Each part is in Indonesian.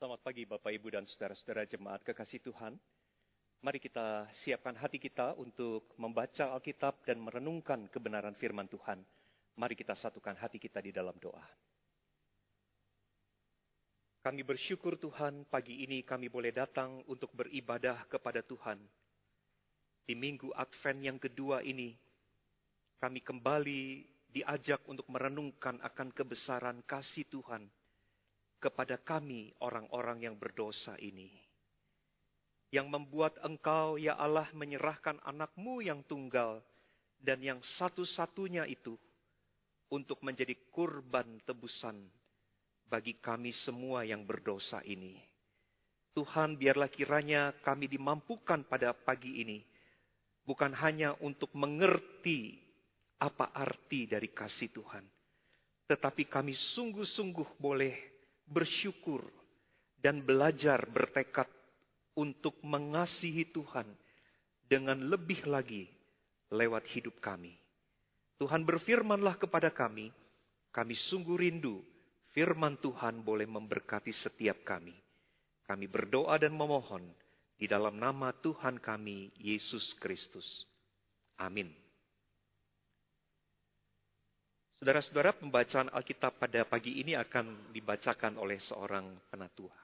Selamat pagi Bapak Ibu dan Saudara-saudara jemaat kekasih Tuhan. Mari kita siapkan hati kita untuk membaca Alkitab dan merenungkan kebenaran firman Tuhan. Mari kita satukan hati kita di dalam doa. Kami bersyukur Tuhan pagi ini kami boleh datang untuk beribadah kepada Tuhan. Di minggu Advent yang kedua ini, kami kembali diajak untuk merenungkan akan kebesaran kasih Tuhan kepada kami orang-orang yang berdosa ini. Yang membuat engkau ya Allah menyerahkan anakmu yang tunggal dan yang satu-satunya itu untuk menjadi kurban tebusan bagi kami semua yang berdosa ini. Tuhan biarlah kiranya kami dimampukan pada pagi ini bukan hanya untuk mengerti apa arti dari kasih Tuhan, tetapi kami sungguh-sungguh boleh bersyukur dan belajar bertekad untuk mengasihi Tuhan dengan lebih lagi lewat hidup kami. Tuhan berfirmanlah kepada kami, kami sungguh rindu firman Tuhan boleh memberkati setiap kami. Kami berdoa dan memohon di dalam nama Tuhan kami, Yesus Kristus. Amin. Saudara-saudara, pembacaan Alkitab pada pagi ini akan dibacakan oleh seorang penatua.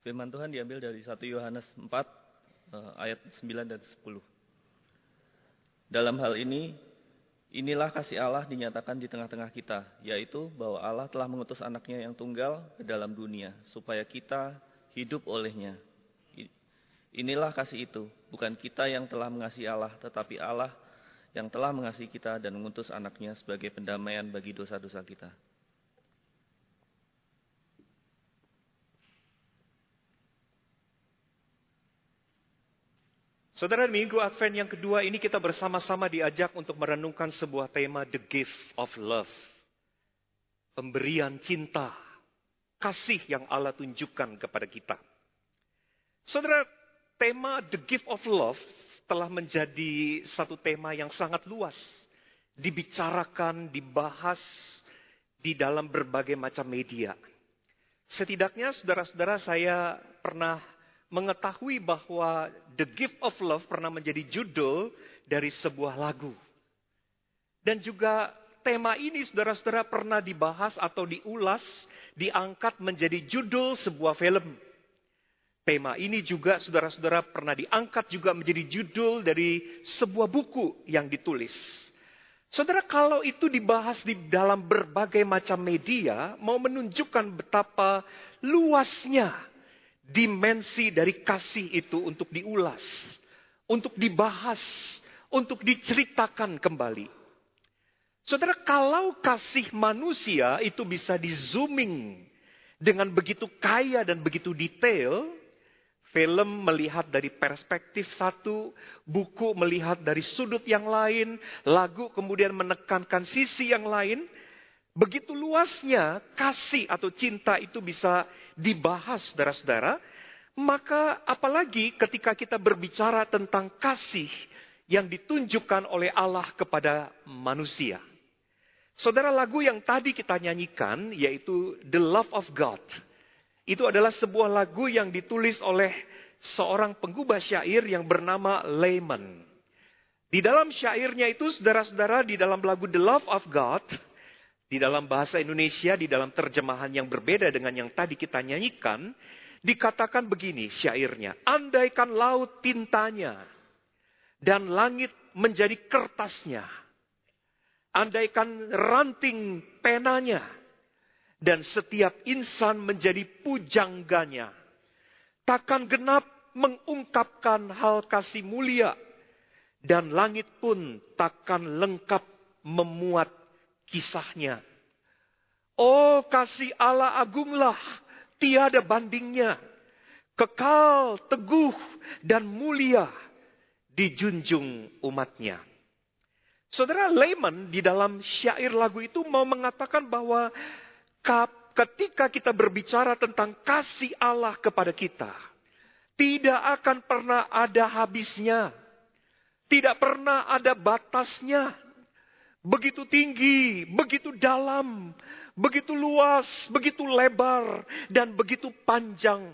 Firman Tuhan diambil dari 1 Yohanes 4 eh, ayat 9 dan 10. Dalam hal ini Inilah kasih Allah dinyatakan di tengah-tengah kita, yaitu bahwa Allah telah mengutus anaknya yang tunggal ke dalam dunia, supaya kita hidup olehnya. Inilah kasih itu, bukan kita yang telah mengasihi Allah, tetapi Allah yang telah mengasihi kita dan mengutus anaknya sebagai pendamaian bagi dosa-dosa kita. Saudara, minggu Advent yang kedua ini kita bersama-sama diajak untuk merenungkan sebuah tema The Gift of Love. Pemberian cinta, kasih yang Allah tunjukkan kepada kita. Saudara, tema The Gift of Love telah menjadi satu tema yang sangat luas. Dibicarakan, dibahas di dalam berbagai macam media. Setidaknya saudara-saudara saya pernah mengetahui bahwa The Gift of Love pernah menjadi judul dari sebuah lagu. Dan juga tema ini saudara-saudara pernah dibahas atau diulas, diangkat menjadi judul sebuah film. Tema ini juga saudara-saudara pernah diangkat juga menjadi judul dari sebuah buku yang ditulis. Saudara, kalau itu dibahas di dalam berbagai macam media, mau menunjukkan betapa luasnya dimensi dari kasih itu untuk diulas, untuk dibahas, untuk diceritakan kembali. Saudara, kalau kasih manusia itu bisa di zooming dengan begitu kaya dan begitu detail, film melihat dari perspektif satu, buku melihat dari sudut yang lain, lagu kemudian menekankan sisi yang lain, begitu luasnya kasih atau cinta itu bisa dibahas saudara-saudara, maka apalagi ketika kita berbicara tentang kasih yang ditunjukkan oleh Allah kepada manusia. Saudara lagu yang tadi kita nyanyikan yaitu The Love of God. Itu adalah sebuah lagu yang ditulis oleh seorang penggubah syair yang bernama Lehman. Di dalam syairnya itu saudara-saudara di dalam lagu The Love of God di dalam bahasa Indonesia, di dalam terjemahan yang berbeda dengan yang tadi kita nyanyikan, dikatakan begini syairnya. Andaikan laut tintanya dan langit menjadi kertasnya. Andaikan ranting penanya dan setiap insan menjadi pujangganya. Takkan genap mengungkapkan hal kasih mulia dan langit pun takkan lengkap memuat kisahnya. Oh kasih Allah agunglah, tiada bandingnya. Kekal, teguh, dan mulia dijunjung umatnya. Saudara Lehman di dalam syair lagu itu mau mengatakan bahwa ketika kita berbicara tentang kasih Allah kepada kita, tidak akan pernah ada habisnya. Tidak pernah ada batasnya. Begitu tinggi, begitu dalam, begitu luas, begitu lebar, dan begitu panjang.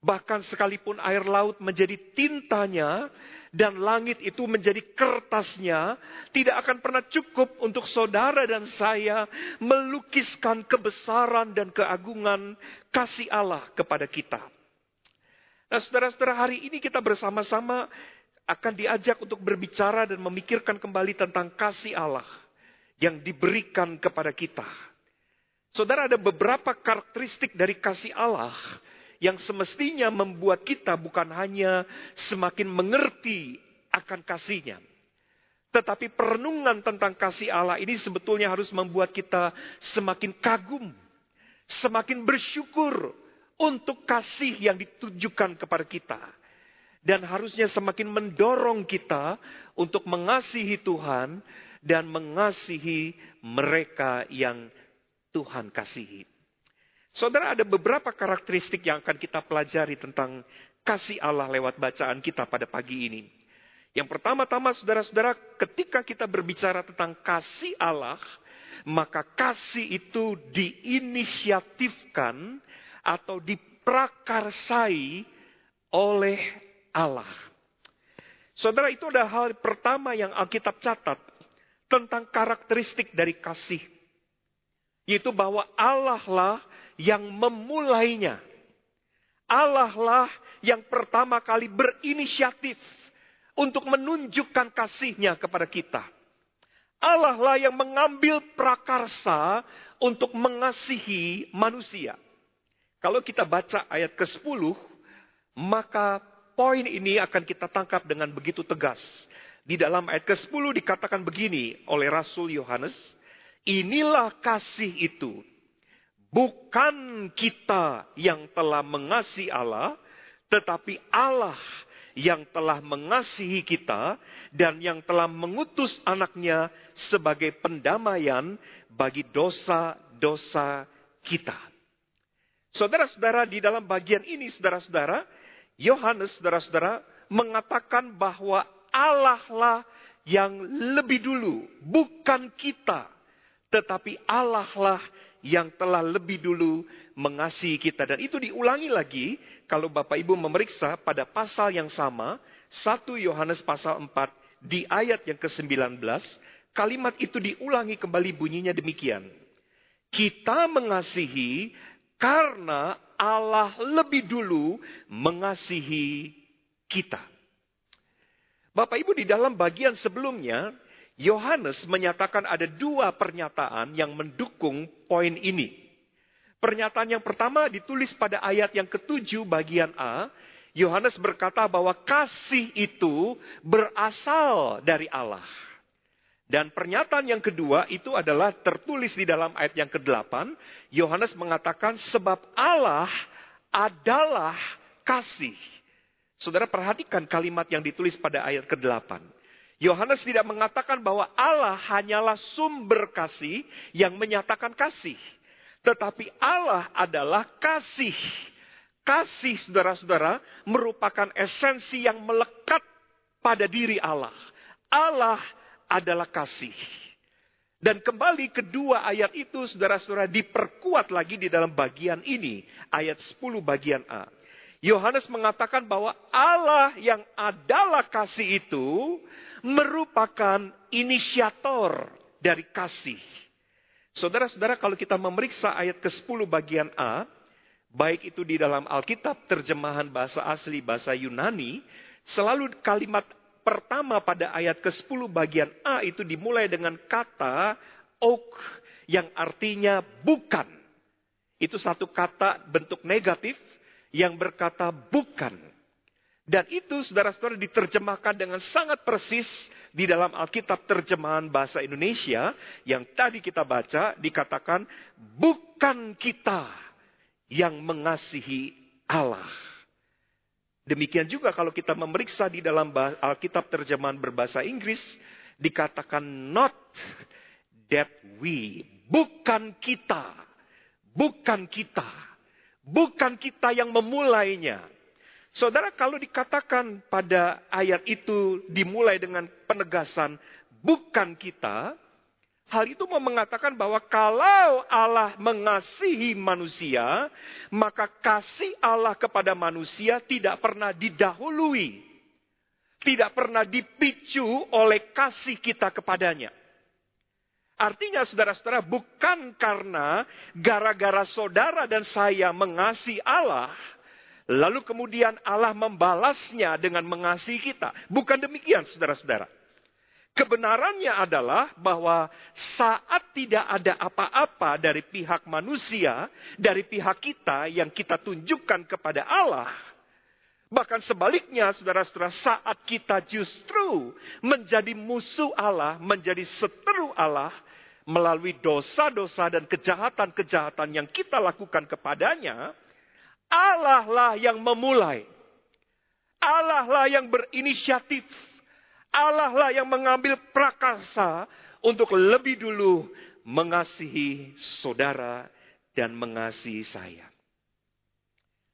Bahkan sekalipun air laut menjadi tintanya dan langit itu menjadi kertasnya, tidak akan pernah cukup untuk saudara dan saya melukiskan kebesaran dan keagungan kasih Allah kepada kita. Nah, saudara-saudara, hari ini kita bersama-sama akan diajak untuk berbicara dan memikirkan kembali tentang kasih Allah yang diberikan kepada kita. Saudara, ada beberapa karakteristik dari kasih Allah yang semestinya membuat kita bukan hanya semakin mengerti akan kasihnya. Tetapi perenungan tentang kasih Allah ini sebetulnya harus membuat kita semakin kagum, semakin bersyukur untuk kasih yang ditujukan kepada kita. Dan harusnya semakin mendorong kita untuk mengasihi Tuhan dan mengasihi mereka yang Tuhan kasihi. Saudara, ada beberapa karakteristik yang akan kita pelajari tentang kasih Allah lewat bacaan kita pada pagi ini. Yang pertama-tama, saudara-saudara, ketika kita berbicara tentang kasih Allah, maka kasih itu diinisiatifkan atau diprakarsai oleh Allah. Saudara, itu adalah hal pertama yang Alkitab catat tentang karakteristik dari kasih. Yaitu bahwa Allah lah yang memulainya. Allah lah yang pertama kali berinisiatif untuk menunjukkan kasihnya kepada kita. Allah lah yang mengambil prakarsa untuk mengasihi manusia. Kalau kita baca ayat ke-10, maka poin ini akan kita tangkap dengan begitu tegas. Di dalam ayat ke-10 dikatakan begini oleh Rasul Yohanes, inilah kasih itu Bukan kita yang telah mengasihi Allah, tetapi Allah yang telah mengasihi kita dan yang telah mengutus anaknya sebagai pendamaian bagi dosa-dosa kita. Saudara-saudara, di dalam bagian ini, saudara-saudara, Yohanes, saudara-saudara, mengatakan bahwa Allah lah yang lebih dulu, bukan kita, tetapi Allah lah yang telah lebih dulu mengasihi kita. Dan itu diulangi lagi kalau Bapak Ibu memeriksa pada pasal yang sama, 1 Yohanes pasal 4 di ayat yang ke-19, kalimat itu diulangi kembali bunyinya demikian. Kita mengasihi karena Allah lebih dulu mengasihi kita. Bapak Ibu di dalam bagian sebelumnya, Yohanes menyatakan ada dua pernyataan yang mendukung poin ini. Pernyataan yang pertama ditulis pada ayat yang ketujuh bagian A. Yohanes berkata bahwa kasih itu berasal dari Allah. Dan pernyataan yang kedua itu adalah tertulis di dalam ayat yang ke-8. Yohanes mengatakan sebab Allah adalah kasih. Saudara perhatikan kalimat yang ditulis pada ayat ke-8. Yohanes tidak mengatakan bahwa Allah hanyalah sumber kasih yang menyatakan kasih. Tetapi Allah adalah kasih. Kasih saudara-saudara merupakan esensi yang melekat pada diri Allah. Allah adalah kasih. Dan kembali kedua ayat itu saudara-saudara diperkuat lagi di dalam bagian ini. Ayat 10 bagian A. Yohanes mengatakan bahwa Allah yang adalah kasih itu merupakan inisiator dari kasih. Saudara-saudara, kalau kita memeriksa ayat ke-10 bagian A, baik itu di dalam Alkitab terjemahan bahasa asli bahasa Yunani, selalu kalimat pertama pada ayat ke-10 bagian A itu dimulai dengan kata ok yang artinya bukan. Itu satu kata bentuk negatif yang berkata bukan. Dan itu saudara-saudara diterjemahkan dengan sangat persis di dalam Alkitab terjemahan bahasa Indonesia yang tadi kita baca dikatakan bukan kita yang mengasihi Allah. Demikian juga kalau kita memeriksa di dalam Alkitab terjemahan berbahasa Inggris dikatakan not that we, bukan kita, bukan kita, bukan kita yang memulainya, Saudara, kalau dikatakan pada ayat itu dimulai dengan penegasan bukan kita, hal itu mau mengatakan bahwa kalau Allah mengasihi manusia, maka kasih Allah kepada manusia tidak pernah didahului, tidak pernah dipicu oleh kasih kita kepadanya. Artinya saudara-saudara bukan karena gara-gara saudara dan saya mengasihi Allah, lalu kemudian Allah membalasnya dengan mengasihi kita. Bukan demikian saudara-saudara. Kebenarannya adalah bahwa saat tidak ada apa-apa dari pihak manusia, dari pihak kita yang kita tunjukkan kepada Allah, Bahkan sebaliknya, saudara-saudara, saat kita justru menjadi musuh Allah, menjadi seteru Allah, melalui dosa-dosa dan kejahatan-kejahatan yang kita lakukan kepadanya, Allah lah yang memulai. Allah lah yang berinisiatif. Allah lah yang mengambil prakarsa untuk lebih dulu mengasihi saudara dan mengasihi saya.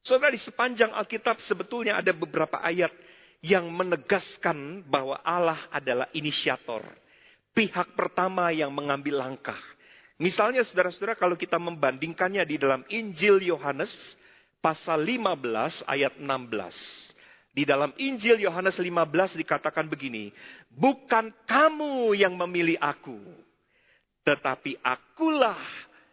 Saudara di sepanjang Alkitab sebetulnya ada beberapa ayat yang menegaskan bahwa Allah adalah inisiator pihak pertama yang mengambil langkah. Misalnya saudara-saudara kalau kita membandingkannya di dalam Injil Yohanes pasal 15 ayat 16. Di dalam Injil Yohanes 15 dikatakan begini, bukan kamu yang memilih aku, tetapi akulah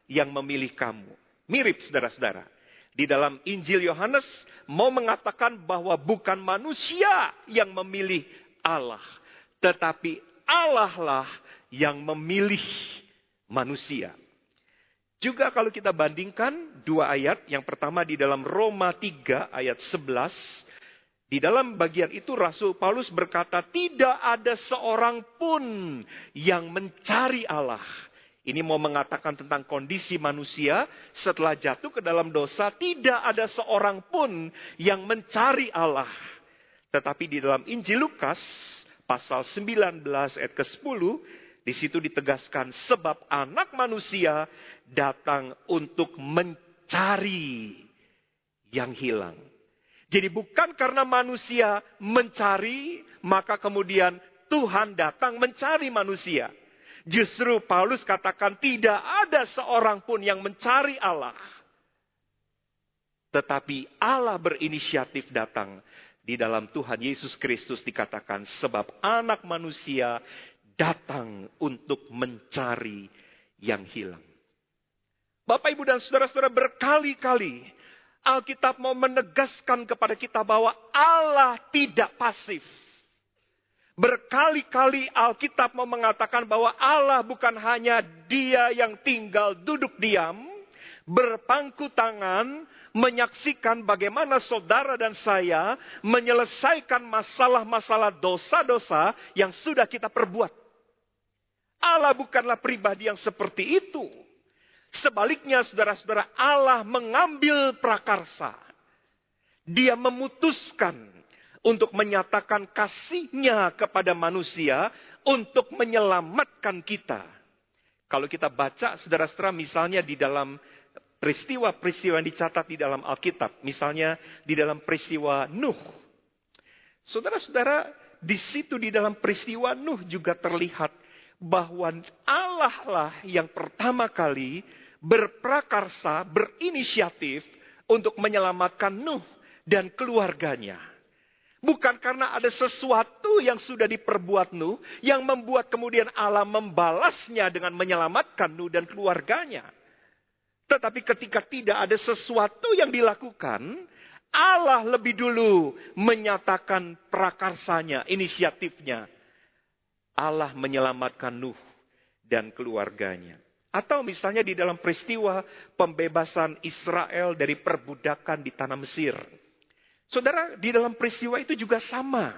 yang memilih kamu. Mirip saudara-saudara. Di dalam Injil Yohanes mau mengatakan bahwa bukan manusia yang memilih Allah, tetapi Allah lah yang memilih manusia. Juga kalau kita bandingkan dua ayat, yang pertama di dalam Roma 3 ayat 11, di dalam bagian itu Rasul Paulus berkata, tidak ada seorang pun yang mencari Allah. Ini mau mengatakan tentang kondisi manusia setelah jatuh ke dalam dosa, tidak ada seorang pun yang mencari Allah. Tetapi di dalam Injil Lukas pasal 19 ayat ke-10 di situ ditegaskan sebab anak manusia datang untuk mencari yang hilang. Jadi bukan karena manusia mencari maka kemudian Tuhan datang mencari manusia. Justru Paulus katakan tidak ada seorang pun yang mencari Allah. Tetapi Allah berinisiatif datang di dalam Tuhan Yesus Kristus dikatakan sebab anak manusia datang untuk mencari yang hilang. Bapak, Ibu, dan saudara-saudara berkali-kali Alkitab mau menegaskan kepada kita bahwa Allah tidak pasif. Berkali-kali Alkitab mau mengatakan bahwa Allah bukan hanya dia yang tinggal duduk diam, berpangku tangan, menyaksikan bagaimana saudara dan saya menyelesaikan masalah-masalah dosa-dosa yang sudah kita perbuat. Allah bukanlah pribadi yang seperti itu. Sebaliknya saudara-saudara Allah mengambil prakarsa. Dia memutuskan untuk menyatakan kasihnya kepada manusia untuk menyelamatkan kita. Kalau kita baca saudara-saudara misalnya di dalam peristiwa-peristiwa yang dicatat di dalam Alkitab. Misalnya di dalam peristiwa Nuh. Saudara-saudara, di situ di dalam peristiwa Nuh juga terlihat bahwa Allah lah yang pertama kali berprakarsa, berinisiatif untuk menyelamatkan Nuh dan keluarganya. Bukan karena ada sesuatu yang sudah diperbuat Nuh, yang membuat kemudian Allah membalasnya dengan menyelamatkan Nuh dan keluarganya. Tetapi ketika tidak ada sesuatu yang dilakukan, Allah lebih dulu menyatakan prakarsanya, inisiatifnya. Allah menyelamatkan Nuh dan keluarganya. Atau misalnya di dalam peristiwa pembebasan Israel dari perbudakan di tanah Mesir. Saudara, di dalam peristiwa itu juga sama.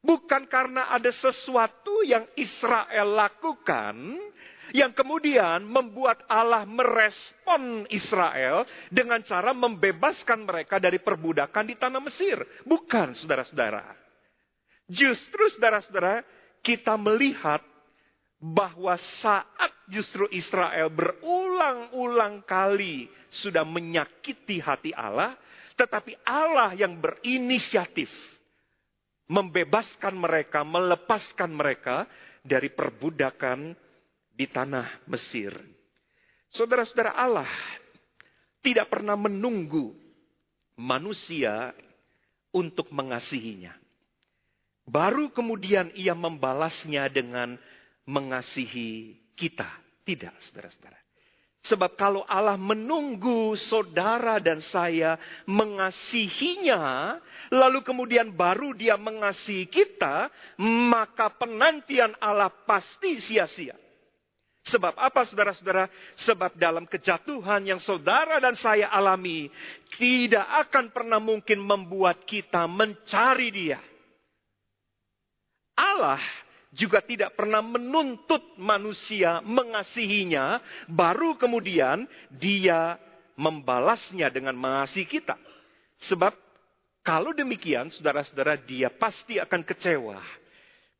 Bukan karena ada sesuatu yang Israel lakukan, yang kemudian membuat Allah merespon Israel dengan cara membebaskan mereka dari perbudakan di tanah Mesir. Bukan, saudara-saudara. Justru, saudara-saudara, kita melihat bahwa saat justru Israel berulang-ulang kali sudah menyakiti hati Allah, Tetapi Allah yang berinisiatif membebaskan mereka, melepaskan mereka dari perbudakan di tanah Mesir. Saudara-saudara Allah tidak pernah menunggu manusia untuk mengasihinya. Baru kemudian ia membalasnya dengan mengasihi kita. Tidak, saudara-saudara. Sebab kalau Allah menunggu saudara dan saya mengasihinya, lalu kemudian baru dia mengasihi kita, maka penantian Allah pasti sia-sia. Sebab apa saudara-saudara? Sebab dalam kejatuhan yang saudara dan saya alami, tidak akan pernah mungkin membuat kita mencari dia. Allah juga tidak pernah menuntut manusia mengasihinya, baru kemudian dia membalasnya dengan mengasihi kita. Sebab kalau demikian, saudara-saudara, dia pasti akan kecewa.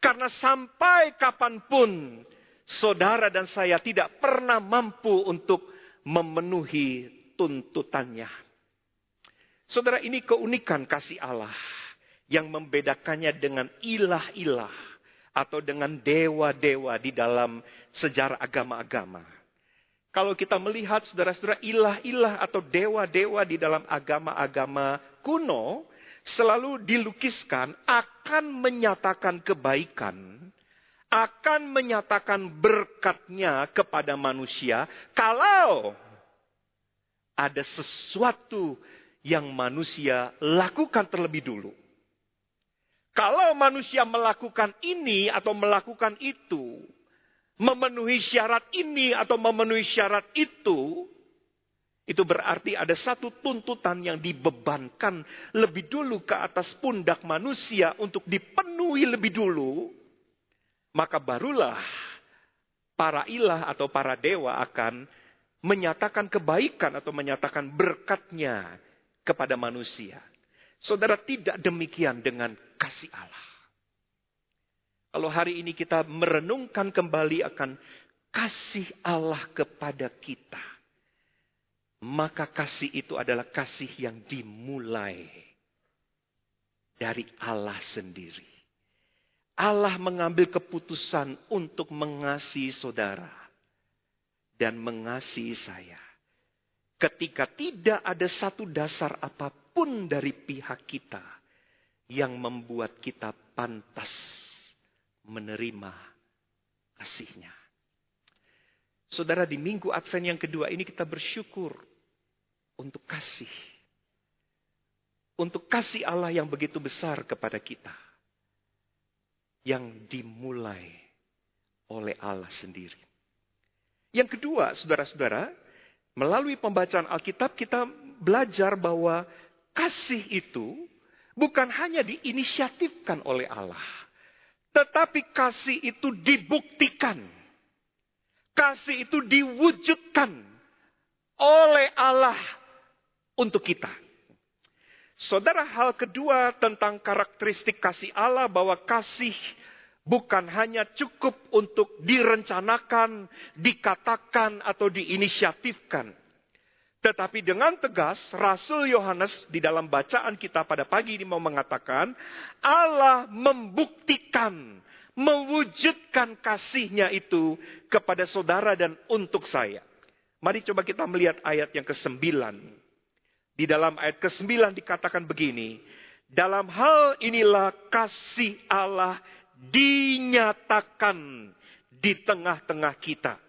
Karena sampai kapan pun, saudara dan saya tidak pernah mampu untuk memenuhi tuntutannya. Saudara, ini keunikan kasih Allah yang membedakannya dengan ilah-ilah atau dengan dewa-dewa di dalam sejarah agama-agama. Kalau kita melihat saudara-saudara ilah-ilah atau dewa-dewa di dalam agama-agama kuno selalu dilukiskan akan menyatakan kebaikan, akan menyatakan berkatnya kepada manusia kalau ada sesuatu yang manusia lakukan terlebih dulu. Kalau manusia melakukan ini atau melakukan itu, memenuhi syarat ini atau memenuhi syarat itu, itu berarti ada satu tuntutan yang dibebankan lebih dulu ke atas pundak manusia untuk dipenuhi lebih dulu. Maka barulah para ilah atau para dewa akan menyatakan kebaikan atau menyatakan berkatnya kepada manusia. Saudara tidak demikian dengan kasih Allah. Kalau hari ini kita merenungkan kembali akan kasih Allah kepada kita, maka kasih itu adalah kasih yang dimulai dari Allah sendiri. Allah mengambil keputusan untuk mengasihi saudara dan mengasihi saya. Ketika tidak ada satu dasar apa pun dari pihak kita yang membuat kita pantas menerima kasihnya. Saudara, di minggu Advent yang kedua ini kita bersyukur untuk kasih. Untuk kasih Allah yang begitu besar kepada kita. Yang dimulai oleh Allah sendiri. Yang kedua, saudara-saudara, melalui pembacaan Alkitab kita belajar bahwa kasih itu bukan hanya diinisiatifkan oleh Allah, tetapi kasih itu dibuktikan. Kasih itu diwujudkan oleh Allah untuk kita. Saudara, hal kedua tentang karakteristik kasih Allah bahwa kasih bukan hanya cukup untuk direncanakan, dikatakan, atau diinisiatifkan. Tetapi dengan tegas, Rasul Yohanes di dalam bacaan kita pada pagi ini mau mengatakan, Allah membuktikan, mewujudkan kasihnya itu kepada saudara dan untuk saya. Mari coba kita melihat ayat yang ke-9. Di dalam ayat ke-9 dikatakan begini, dalam hal inilah kasih Allah dinyatakan di tengah-tengah kita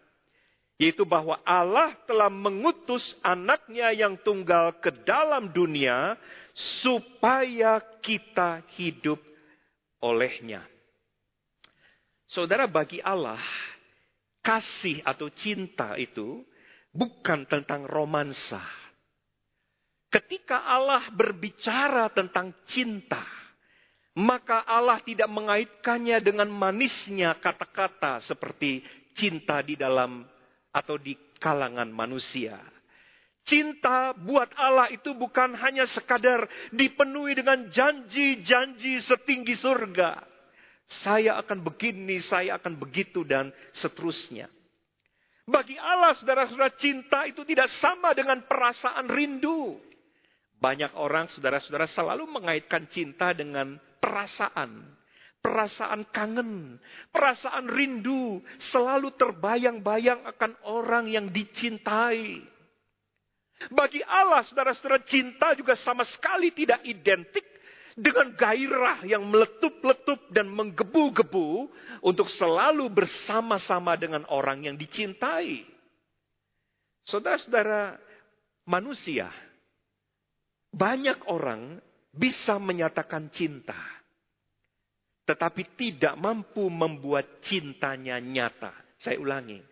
yaitu bahwa Allah telah mengutus anaknya yang tunggal ke dalam dunia supaya kita hidup olehnya. Saudara, bagi Allah, kasih atau cinta itu bukan tentang romansa. Ketika Allah berbicara tentang cinta, maka Allah tidak mengaitkannya dengan manisnya kata-kata seperti cinta di dalam atau di kalangan manusia. Cinta buat Allah itu bukan hanya sekadar dipenuhi dengan janji-janji setinggi surga. Saya akan begini, saya akan begitu, dan seterusnya. Bagi Allah, saudara-saudara, cinta itu tidak sama dengan perasaan rindu. Banyak orang, saudara-saudara, selalu mengaitkan cinta dengan perasaan. Perasaan kangen, perasaan rindu, selalu terbayang-bayang akan orang yang dicintai. Bagi Allah, saudara-saudara, cinta juga sama sekali tidak identik dengan gairah yang meletup-letup dan menggebu-gebu untuk selalu bersama-sama dengan orang yang dicintai. Saudara-saudara, manusia banyak orang bisa menyatakan cinta, tetapi tidak mampu membuat cintanya nyata. Saya ulangi,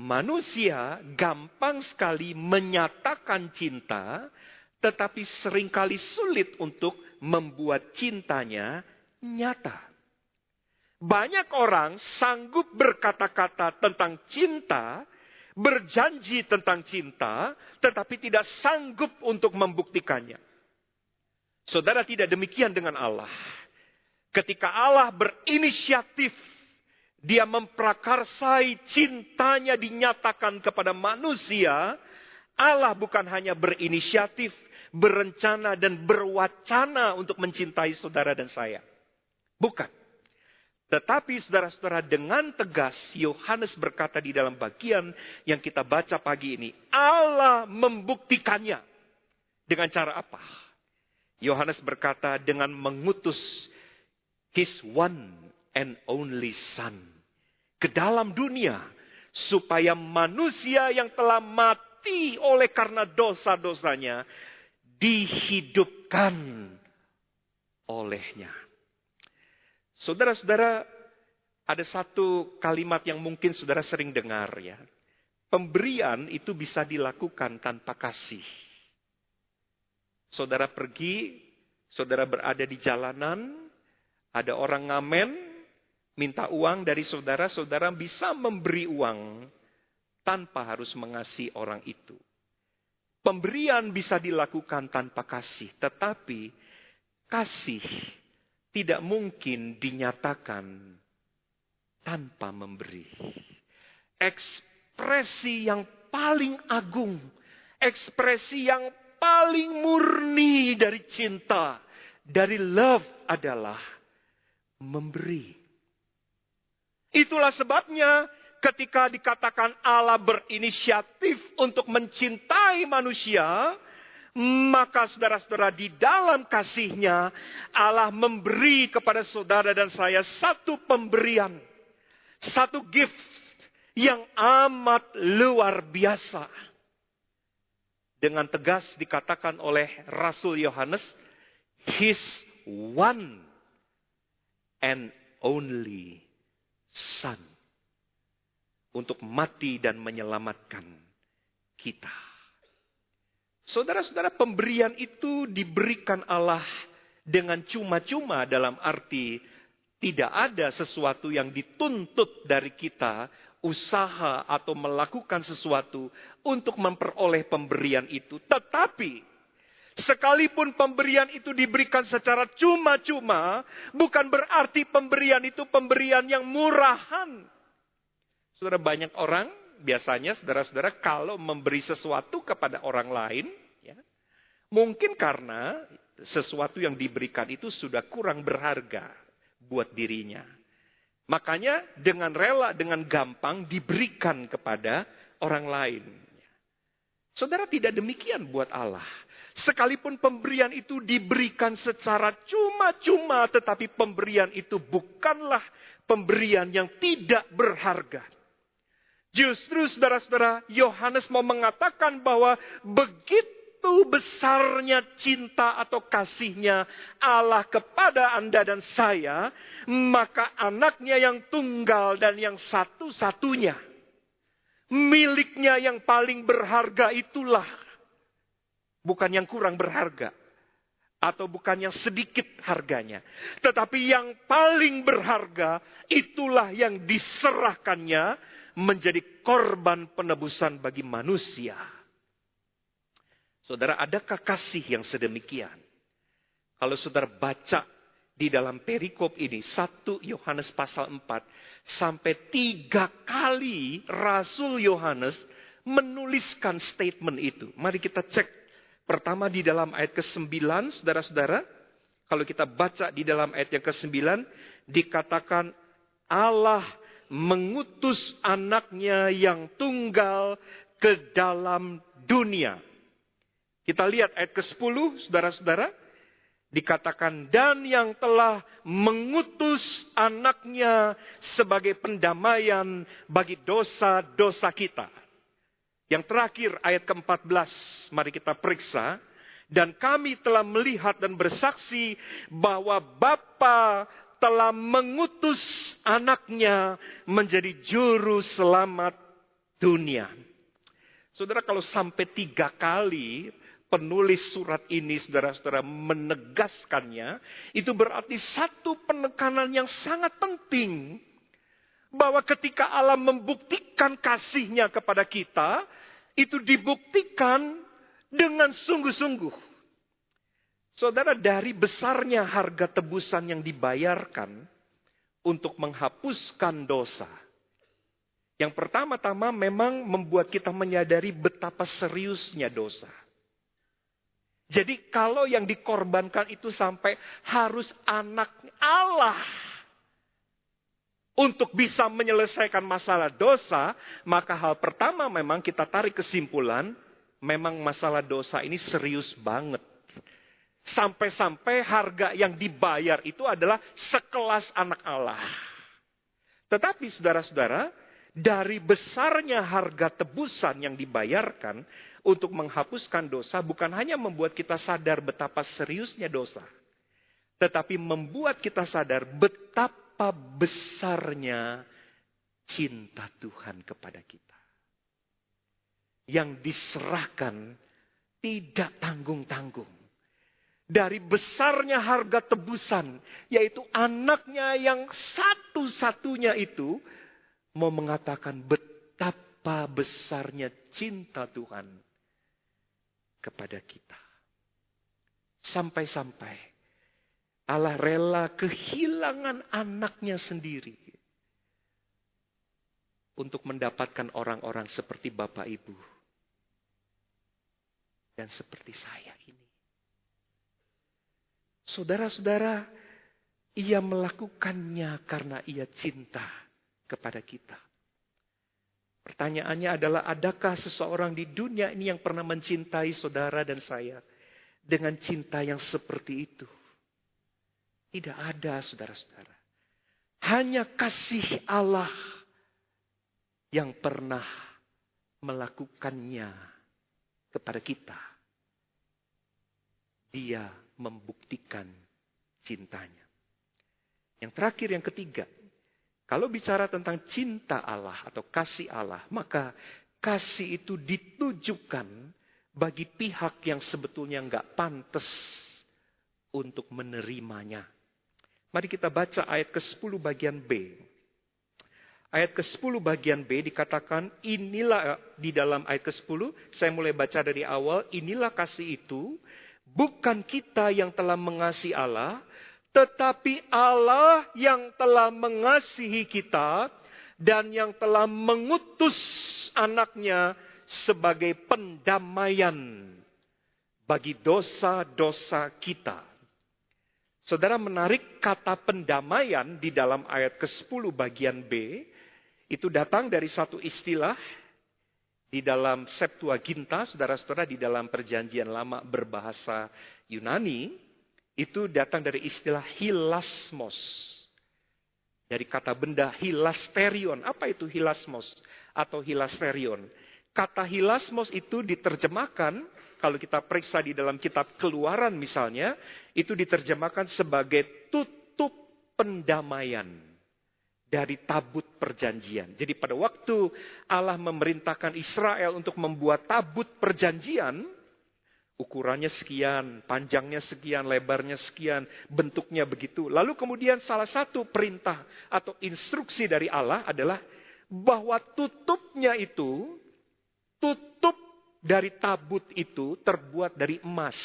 manusia gampang sekali menyatakan cinta, tetapi sering kali sulit untuk membuat cintanya nyata. Banyak orang sanggup berkata-kata tentang cinta, berjanji tentang cinta, tetapi tidak sanggup untuk membuktikannya. Saudara tidak demikian dengan Allah. Ketika Allah berinisiatif, dia memprakarsai cintanya dinyatakan kepada manusia, Allah bukan hanya berinisiatif, berencana dan berwacana untuk mencintai saudara dan saya. Bukan. Tetapi saudara-saudara dengan tegas Yohanes berkata di dalam bagian yang kita baca pagi ini. Allah membuktikannya. Dengan cara apa? Yohanes berkata dengan mengutus his one and only son. Ke dalam dunia. Supaya manusia yang telah mati oleh karena dosa-dosanya. Dihidupkan olehnya. Saudara-saudara, ada satu kalimat yang mungkin saudara sering dengar ya. Pemberian itu bisa dilakukan tanpa kasih. Saudara pergi, saudara berada di jalanan, ada orang ngamen, minta uang dari saudara, saudara bisa memberi uang tanpa harus mengasihi orang itu. Pemberian bisa dilakukan tanpa kasih, tetapi kasih tidak mungkin dinyatakan tanpa memberi. Ekspresi yang paling agung, ekspresi yang paling murni dari cinta, dari love adalah memberi. Itulah sebabnya ketika dikatakan Allah berinisiatif untuk mencintai manusia, maka saudara-saudara di dalam kasihnya Allah memberi kepada saudara dan saya satu pemberian. Satu gift yang amat luar biasa. Dengan tegas dikatakan oleh Rasul Yohanes, His one and only Son. Untuk mati dan menyelamatkan kita. Saudara-saudara, pemberian itu diberikan Allah dengan cuma-cuma dalam arti tidak ada sesuatu yang dituntut dari kita, usaha atau melakukan sesuatu untuk memperoleh pemberian itu. Tetapi, sekalipun pemberian itu diberikan secara cuma-cuma, bukan berarti pemberian itu pemberian yang murahan. Saudara, banyak orang biasanya saudara-saudara kalau memberi sesuatu kepada orang lain, ya, mungkin karena sesuatu yang diberikan itu sudah kurang berharga buat dirinya. Makanya dengan rela, dengan gampang diberikan kepada orang lain. Saudara tidak demikian buat Allah. Sekalipun pemberian itu diberikan secara cuma-cuma, tetapi pemberian itu bukanlah pemberian yang tidak berharga. Justru saudara-saudara, Yohanes mau mengatakan bahwa begitu besarnya cinta atau kasihnya Allah kepada Anda dan saya, maka anaknya yang tunggal dan yang satu-satunya, miliknya yang paling berharga itulah, bukan yang kurang berharga, atau bukan yang sedikit harganya, tetapi yang paling berharga itulah yang diserahkannya menjadi korban penebusan bagi manusia. Saudara, adakah kasih yang sedemikian? Kalau saudara baca di dalam perikop ini, 1 Yohanes pasal 4, sampai tiga kali Rasul Yohanes menuliskan statement itu. Mari kita cek Pertama di dalam ayat ke-9, saudara-saudara, kalau kita baca di dalam ayat yang ke-9, dikatakan Allah mengutus anaknya yang tunggal ke dalam dunia. Kita lihat ayat ke-10, saudara-saudara. Dikatakan, dan yang telah mengutus anaknya sebagai pendamaian bagi dosa-dosa kita. Yang terakhir ayat ke-14, mari kita periksa. Dan kami telah melihat dan bersaksi bahwa Bapa telah mengutus anaknya menjadi juru selamat dunia. Saudara kalau sampai tiga kali penulis surat ini saudara-saudara menegaskannya, itu berarti satu penekanan yang sangat penting. Bahwa ketika Allah membuktikan kasihnya kepada kita, itu dibuktikan dengan sungguh-sungguh. Saudara, dari besarnya harga tebusan yang dibayarkan untuk menghapuskan dosa. Yang pertama-tama memang membuat kita menyadari betapa seriusnya dosa. Jadi kalau yang dikorbankan itu sampai harus anak Allah untuk bisa menyelesaikan masalah dosa, maka hal pertama memang kita tarik kesimpulan, memang masalah dosa ini serius banget. Sampai-sampai harga yang dibayar itu adalah sekelas anak Allah. Tetapi saudara-saudara, dari besarnya harga tebusan yang dibayarkan untuk menghapuskan dosa bukan hanya membuat kita sadar betapa seriusnya dosa, tetapi membuat kita sadar betapa besarnya cinta Tuhan kepada kita. Yang diserahkan tidak tanggung-tanggung dari besarnya harga tebusan, yaitu anaknya yang satu-satunya itu mau mengatakan betapa besarnya cinta Tuhan kepada kita. Sampai-sampai Allah rela kehilangan anaknya sendiri untuk mendapatkan orang-orang seperti Bapak Ibu dan seperti saya ini. Saudara-saudara, ia melakukannya karena ia cinta kepada kita. Pertanyaannya adalah, adakah seseorang di dunia ini yang pernah mencintai saudara dan saya dengan cinta yang seperti itu? Tidak ada, saudara-saudara. Hanya kasih Allah yang pernah melakukannya kepada kita. Dia membuktikan cintanya. Yang terakhir, yang ketiga, kalau bicara tentang cinta Allah atau kasih Allah, maka kasih itu ditujukan bagi pihak yang sebetulnya nggak pantas untuk menerimanya. Mari kita baca ayat ke-10 bagian B. Ayat ke-10 bagian B dikatakan, inilah di dalam ayat ke-10, saya mulai baca dari awal, inilah kasih itu, bukan kita yang telah mengasihi Allah, tetapi Allah yang telah mengasihi kita dan yang telah mengutus anaknya sebagai pendamaian bagi dosa-dosa kita. Saudara menarik kata pendamaian di dalam ayat ke-10 bagian B, itu datang dari satu istilah di dalam Septuaginta, saudara-saudara di dalam perjanjian lama berbahasa Yunani, itu datang dari istilah hilasmos. Dari kata benda hilasterion. Apa itu hilasmos atau hilasterion? Kata hilasmos itu diterjemahkan, kalau kita periksa di dalam kitab keluaran misalnya, itu diterjemahkan sebagai tutup pendamaian dari tabut perjanjian. Jadi pada waktu Allah memerintahkan Israel untuk membuat tabut perjanjian, Ukurannya sekian, panjangnya sekian, lebarnya sekian, bentuknya begitu. Lalu kemudian salah satu perintah atau instruksi dari Allah adalah bahwa tutupnya itu, tutup dari tabut itu terbuat dari emas.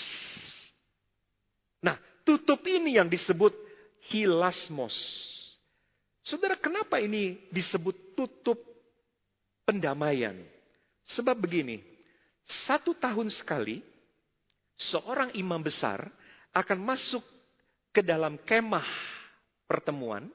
Nah, tutup ini yang disebut hilasmos. Saudara, kenapa ini disebut tutup pendamaian? Sebab begini, satu tahun sekali seorang imam besar akan masuk ke dalam kemah pertemuan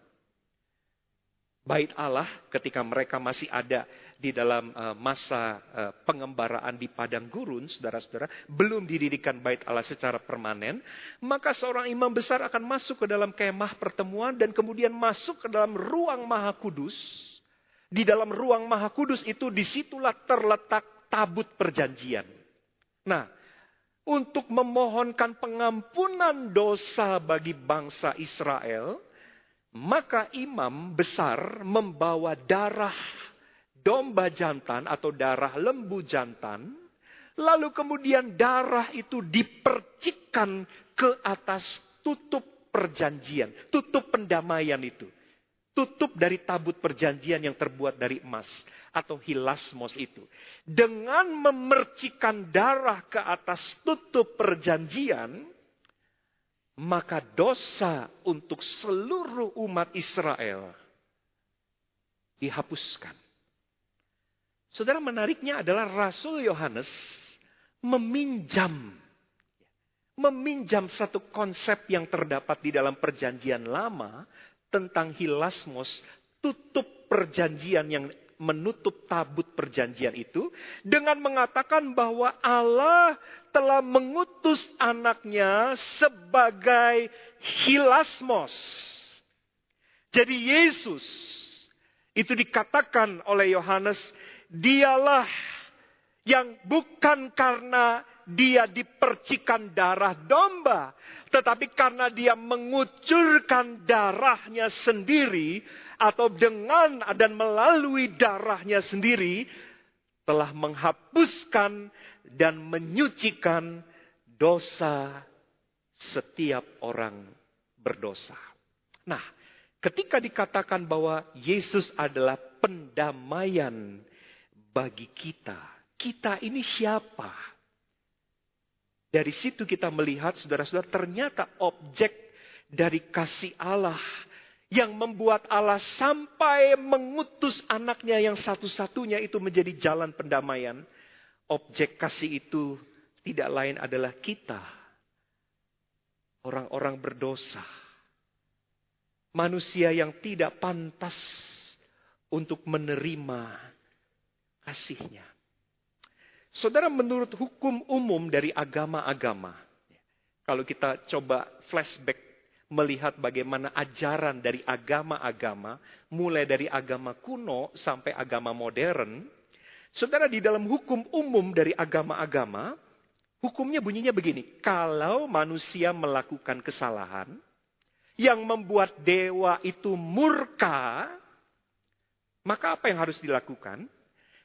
bait Allah ketika mereka masih ada di dalam uh, masa uh, pengembaraan di padang gurun, saudara-saudara, belum didirikan bait Allah secara permanen, maka seorang imam besar akan masuk ke dalam kemah pertemuan dan kemudian masuk ke dalam ruang maha kudus. Di dalam ruang maha kudus itu di situlah terletak tabut perjanjian. Nah, untuk memohonkan pengampunan dosa bagi bangsa Israel, maka imam besar membawa darah domba jantan atau darah lembu jantan, lalu kemudian darah itu dipercikkan ke atas tutup perjanjian, tutup pendamaian itu. Tutup dari tabut perjanjian yang terbuat dari emas atau hilasmos itu. Dengan memercikan darah ke atas tutup perjanjian, maka dosa untuk seluruh umat Israel dihapuskan. Saudara menariknya adalah Rasul Yohanes meminjam meminjam satu konsep yang terdapat di dalam perjanjian lama tentang hilasmos, tutup perjanjian yang menutup tabut perjanjian itu dengan mengatakan bahwa Allah telah mengutus anaknya sebagai hilasmos. Jadi Yesus itu dikatakan oleh Yohanes, dialah yang bukan karena dia dipercikan darah domba, tetapi karena dia mengucurkan darahnya sendiri, atau dengan dan melalui darahnya sendiri telah menghapuskan dan menyucikan dosa setiap orang berdosa. Nah, ketika dikatakan bahwa Yesus adalah pendamaian bagi kita, kita ini siapa? Dari situ kita melihat saudara-saudara ternyata objek dari kasih Allah yang membuat Allah sampai mengutus anaknya yang satu-satunya itu menjadi jalan pendamaian. Objek kasih itu tidak lain adalah kita. Orang-orang berdosa. Manusia yang tidak pantas untuk menerima kasihnya. Saudara menurut hukum umum dari agama-agama. Kalau kita coba flashback melihat bagaimana ajaran dari agama-agama, mulai dari agama kuno sampai agama modern, saudara di dalam hukum umum dari agama-agama, hukumnya bunyinya begini, kalau manusia melakukan kesalahan, yang membuat dewa itu murka, maka apa yang harus dilakukan?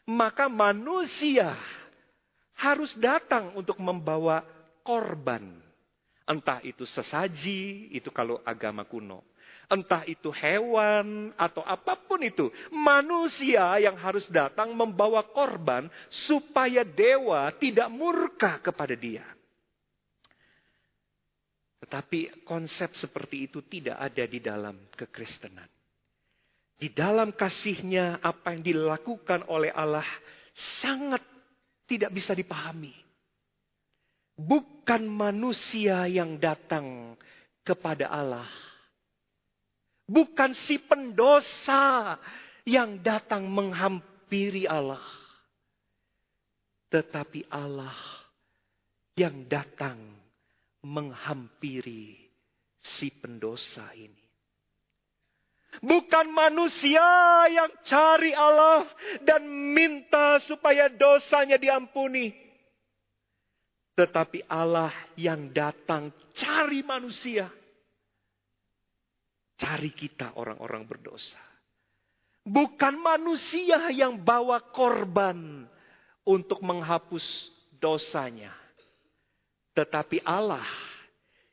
Maka manusia harus datang untuk membawa korban Entah itu sesaji, itu kalau agama kuno. Entah itu hewan atau apa pun itu. Manusia yang harus datang membawa korban supaya dewa tidak murka kepada dia. Tetapi konsep seperti itu tidak ada di dalam kekristenan. Di dalam kasihnya apa yang dilakukan oleh Allah sangat tidak bisa dipahami. Bukan manusia yang datang kepada Allah. Bukan si pendosa yang datang menghampiri Allah. Tetapi Allah yang datang menghampiri si pendosa ini. Bukan manusia yang cari Allah dan minta supaya dosanya diampuni tetapi Allah yang datang cari manusia. Cari kita orang-orang berdosa. Bukan manusia yang bawa korban untuk menghapus dosanya. Tetapi Allah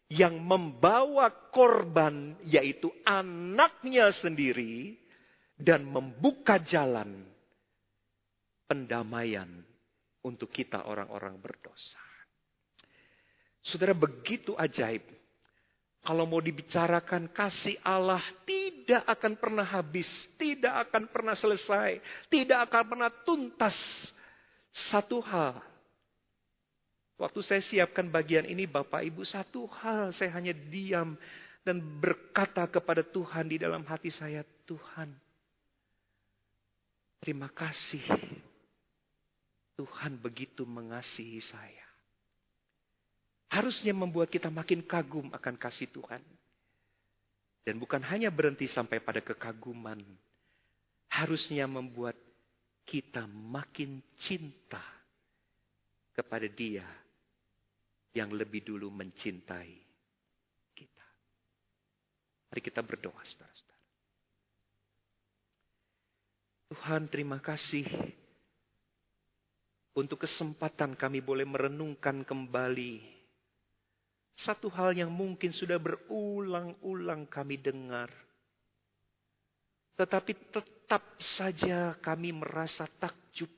yang membawa korban yaitu anaknya sendiri dan membuka jalan pendamaian untuk kita orang-orang berdosa. Saudara begitu ajaib. Kalau mau dibicarakan kasih Allah tidak akan pernah habis, tidak akan pernah selesai, tidak akan pernah tuntas. Satu hal Waktu saya siapkan bagian ini, Bapak Ibu, satu hal saya hanya diam dan berkata kepada Tuhan di dalam hati saya, Tuhan, terima kasih. Tuhan begitu mengasihi saya. Harusnya membuat kita makin kagum akan kasih Tuhan. Dan bukan hanya berhenti sampai pada kekaguman. Harusnya membuat kita makin cinta kepada dia yang lebih dulu mencintai kita. Mari kita berdoa, saudara-saudara. Tuhan, terima kasih untuk kesempatan kami boleh merenungkan kembali satu hal yang mungkin sudah berulang-ulang kami dengar. Tetapi tetap saja kami merasa takjub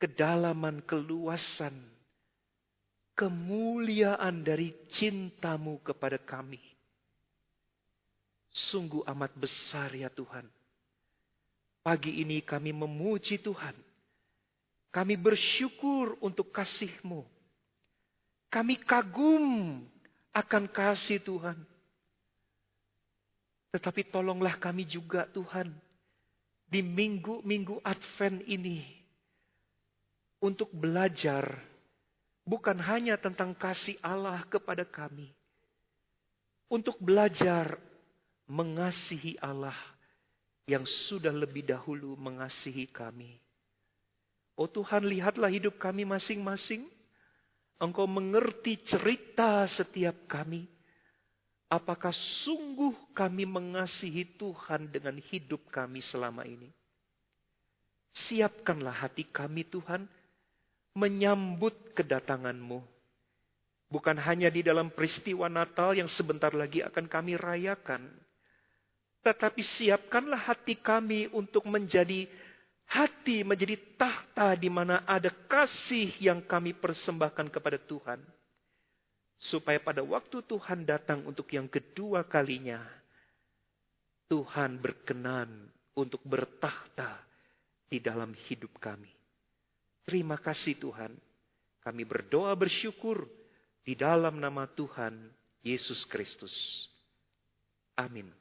kedalaman, keluasan, kemuliaan dari cintamu kepada kami. Sungguh amat besar ya Tuhan. Pagi ini kami memuji Tuhan. Kami bersyukur untuk kasih-Mu. Kami kagum akan kasih Tuhan. Tetapi tolonglah kami juga Tuhan. Di minggu-minggu Advent ini untuk belajar bukan hanya tentang kasih Allah kepada kami, untuk belajar mengasihi Allah yang sudah lebih dahulu mengasihi kami. Oh Tuhan, lihatlah hidup kami masing-masing. Engkau mengerti cerita setiap kami. Apakah sungguh kami mengasihi Tuhan dengan hidup kami selama ini? Siapkanlah hati kami Tuhan menyambut kedatanganmu. Bukan hanya di dalam peristiwa Natal yang sebentar lagi akan kami rayakan. Tetapi siapkanlah hati kami untuk menjadi hati, menjadi tahta di mana ada kasih yang kami persembahkan kepada Tuhan. Supaya pada waktu Tuhan datang untuk yang kedua kalinya, Tuhan berkenan untuk bertahta di dalam hidup kami. Terima kasih Tuhan. Kami berdoa bersyukur di dalam nama Tuhan Yesus Kristus. Amin.